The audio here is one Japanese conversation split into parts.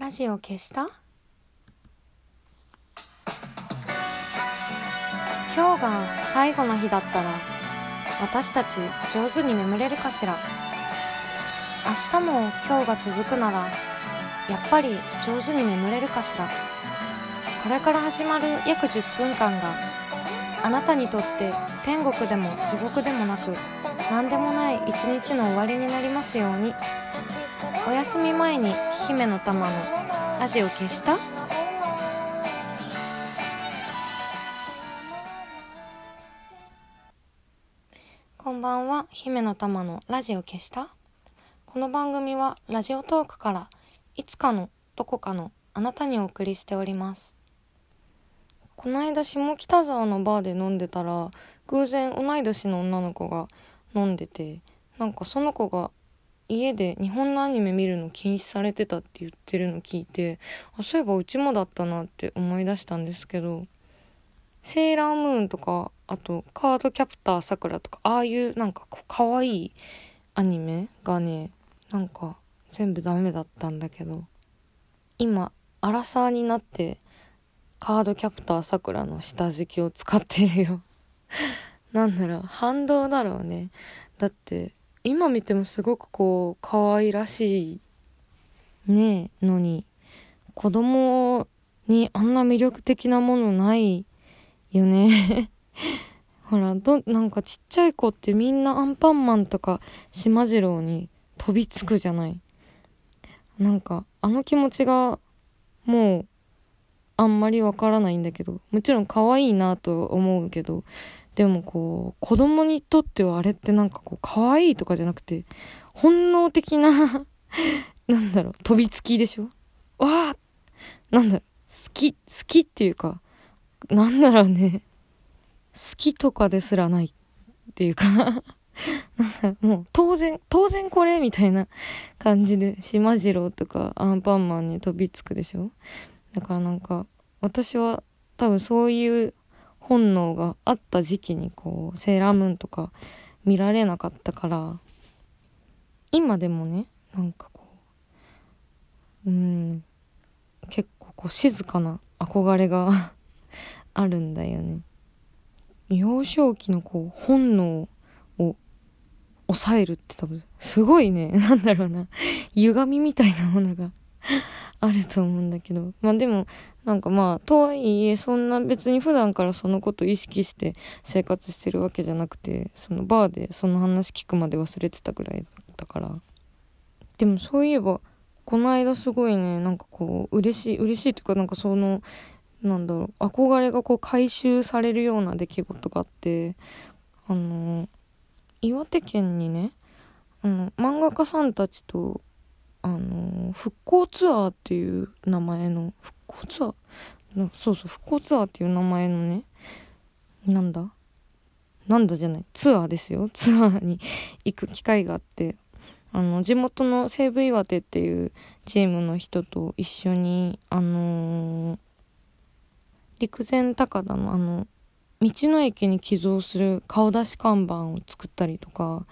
ラジオ消した？今日が最後の日だったら私たち上手に眠れるかしら？明日も今日が続くならやっぱり上手に眠れるかしら？これから始まる約10分間があなたにとって天国でも地獄でもなく何でもない一日の終わりになりますように。お休み前に姫の玉のラジオ消した？こんばんは。姫の玉のラジオ消した？この番組はラジオトークからいつかのどこかのあなたにお送りしております。この間下北沢のバーで飲んでたら偶然同い年の女の子が飲んでてなんかその子が家で日本のアニメ見るの禁止されてたって言ってるの聞いてあそういえばうちもだったなって思い出したんですけどセーラームーンとかあとカードキャプターさくらとかああいうなんかこう可愛いアニメがねなんか全部ダメだったんだけど今アラサーになってカードキャプターさくらの下敷きを使ってるよ。なんだろう反動だろうね。だって今見てもすごくこう可愛らしいねえのに。子供にあんな魅力的なものないよね。ほらどなんかちっちゃい子ってみんなアンパンマンとかしまじろうに飛びつくじゃない。なんかあの気持ちがもうあんまりわからないんだけどもちろん可愛いなと思うけどでもこう、子供にとってはあれってなんかこう、可愛いとかじゃなくて、本能的な なんだろう、飛びつきでしょ？わあなんだろう、好き、好きっていうか、なんだろうね、好きとかですらないっていうか なんかもう当然、当然これみたいな感じで、しまじろうとかアンパンマンに飛びつくでしょ？だからなんか、私は多分そういう本能があった時期にこうセーラームーンとか見られなかったから今でもねなんかこううん結構こう静かな憧れが あるんだよね。幼少期のこう本能を抑えるって多分すごいねなんだろうな。歪みみたいなものがあると思うんだけど。まあでも、なんかまあ、とはいえ、そんな別に普段からそのこと意識して生活してるわけじゃなくて、そのバーでその話聞くまで忘れてたぐらいだったから。でもそういえば、この間すごいね、なんかこう、嬉しい、嬉しいというかなんかその、なんだろう、憧れがこう回収されるような出来事があって、あの、岩手県にね、あの、漫画家さんたちとあの復興ツアーっていう名前の復興ツアーそうそう復興ツアーっていう名前のねなんだ？なんだじゃない？ツアーですよ。ツアーに行く機会があって。あの地元の西武岩手っていうチームの人と一緒にあのー、陸前高田のあの道の駅に寄贈する顔出し看板を作ったりとか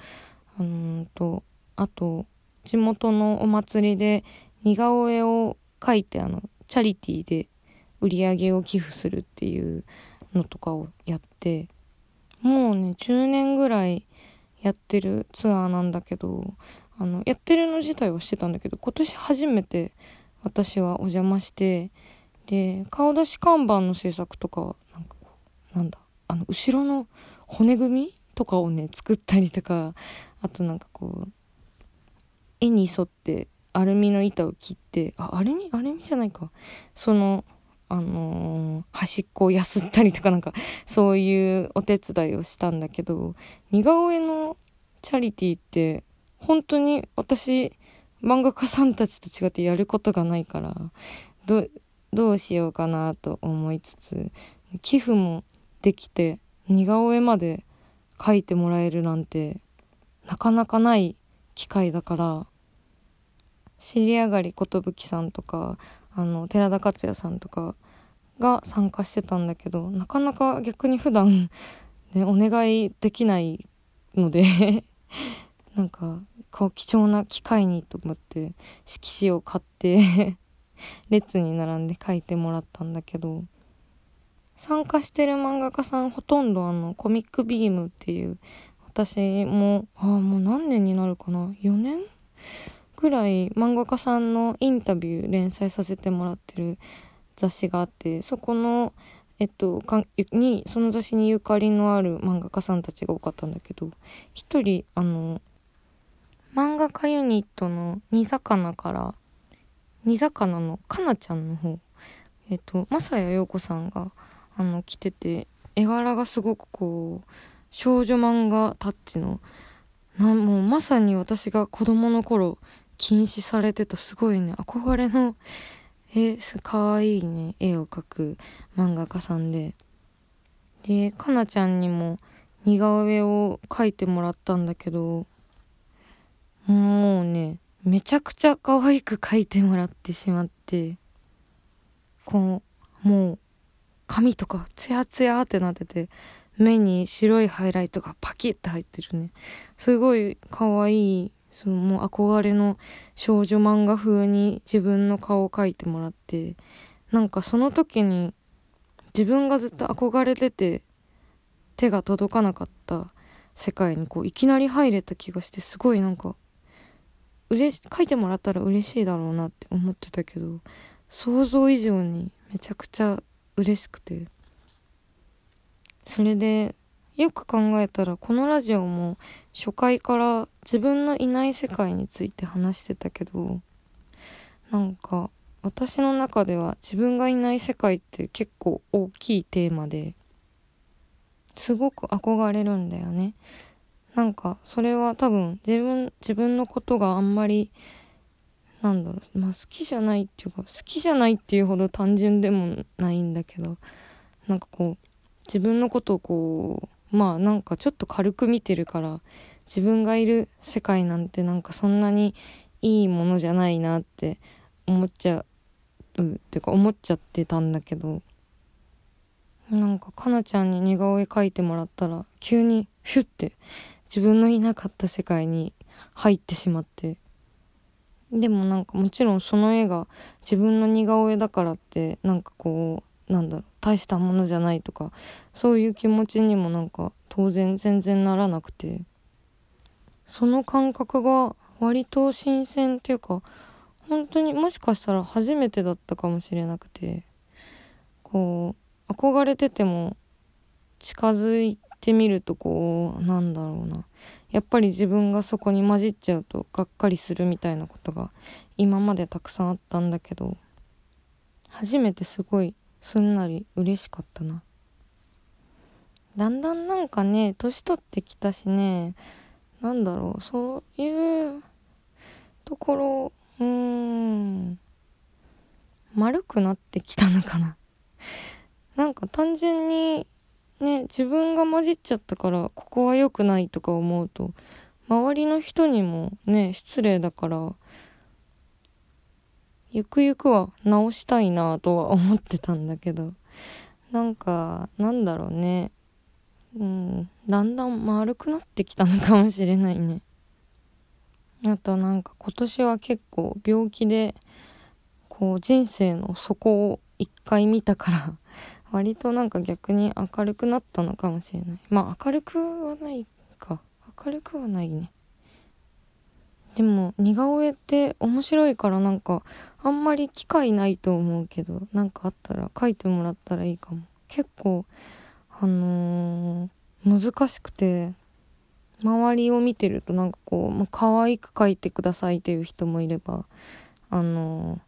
あの、とあと地元のお祭りで似顔絵を描いてあのチャリティーで売り上げを寄付するっていうのとかをやってもうね10年ぐらいやってるツアーなんだけどあのやってるの自体はしてたんだけど今年初めて私はお邪魔してで顔出し看板の制作とかなんかなんだあの後ろの骨組みとかをね作ったりとかあとなんかこう絵に沿ってアルミの板を切ってあアルミアルミじゃないか。そのあのー、端っこをやすったりとかなんかそういうお手伝いをしたんだけど似顔絵のチャリティーって本当に私漫画家さんたちと違ってやることがないからどどうしようかなと思いつつ寄付もできて似顔絵まで描いてもらえるなんてなかなかない機会だから知り上がり寿さんとかあの寺田克也さんとかが参加してたんだけどなかなか逆に普段 ねお願いできないので なんかこう貴重な機会にと思って色紙を買って 列に並んで描いてもらったんだけど参加してる漫画家さんほとんどあのコミックビームっていう私もあもう何年になるかな？4年？ぐらい漫画家さんのインタビュー連載させてもらってる雑誌があってそこのえっとかにその雑誌にゆかりのある漫画家さんたちが多かったんだけど一人あの漫画家ユニットの煮魚から煮魚のかなちゃんの方えっと正谷陽子さんがあの来てて絵柄がすごくこう少女漫画タッチのなもうまさに私が子供の頃禁止されてたすごいね憧れのえかわいいね絵を描く漫画家さんで。でかなちゃんにも似顔絵を描いてもらったんだけどもうねめちゃくちゃ可愛く描いてもらってしまってこうもう髪とかツヤツヤってなってて目に白いハイライトがパキッて入ってるね。すごい可愛い、そのもう憧れの少女漫画風に自分の顔を描いてもらって、なんかその時に自分がずっと憧れてて手が届かなかった世界にこういきなり入れた気がしてすごいなんか嬉し書いてもらったら嬉しいだろうなって思ってたけど想像以上にめちゃくちゃ嬉しくてそれでよく考えたらこのラジオも初回から自分のいない世界について話してたけどなんか私の中では自分がいない世界って結構大きいテーマですごく憧れるんだよね。なんかそれは多分自分自分のことがあんまりなんだろうまあ好きじゃないっていうか好きじゃないっていうほど単純でもないんだけどなんかこう自分のことをこうまあなんかちょっと軽く見てるから自分がいる世界なんてなんかそんなにいいものじゃないなって思っちゃうっていうか思っちゃってたんだけどなんかかなちゃんに似顔絵描いてもらったら急にヒュッて自分のいなかった世界に入ってしまって。でもなんかもちろんその絵が自分の似顔絵だからってなんかこうなんだろう。大したものじゃないとかそういう気持ちにもなんか当然全然ならなくて。その感覚が割と新鮮っていうか本当にもしかしたら初めてだったかもしれなくてこう憧れてても近づいてみるとこうなんだろうな。やっぱり自分がそこに混じっちゃうとがっかりするみたいなことが今までたくさんあったんだけど初めてすごいすんなり嬉しかったな。だんだんなんかね年取ってきたしねなんだろうそういうところうーん丸くなってきたのかな。なんか単純にね自分が混じっちゃったからここは良くないとか思うと周りの人にもね失礼だからゆくゆくは直したいなとは思ってたんだけど。なんかなんだろうね。うんだんだん丸くなってきたのかもしれないね。あとなんか今年は結構病気でこう人生の底を一回見たから 割となんか逆に明るくなったのかもしれない。まあ明るくはないか。明るくはないね。でも似顔絵って面白いからなんかあんまり機会ないと思うけどなんかあったら描いてもらったらいいかも。結構あのー、難しくて周りを見てるとなんかこう、まあ、可愛く描いてくださいっていう人もいればあの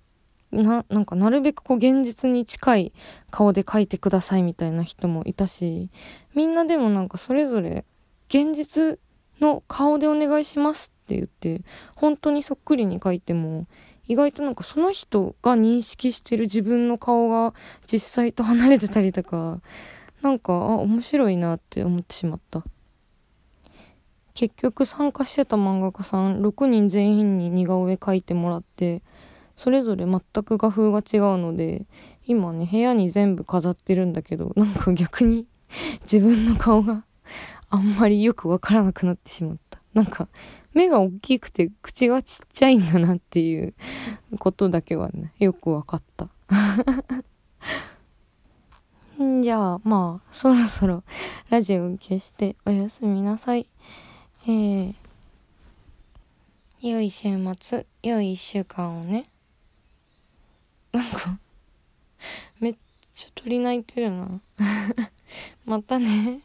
ー、ななんかなるべくこう現実に近い顔で描いてくださいみたいな人もいたしみんなでもなんかそれぞれ現実の顔でお願いしますって言って本当にそっくりに描いても意外となんかその人が認識してる自分の顔が実際と離れてたりとか なんかあ面白いなって思ってしまった。結局参加してた漫画家さん6人全員に似顔絵描いてもらってそれぞれ全く画風が違うので今ね部屋に全部飾ってるんだけどなんか逆に 自分の顔があんまりよくわからなくなってしまった。なんか目が大きくて口がちっちゃいんだなっていうことだけはね、よくわかった。じゃあ、まあ、そろそろラジオ消しておやすみなさい。えー、良い週末、良い一週間をね。なんか、めっちゃ鳥鳴いてるな。またね。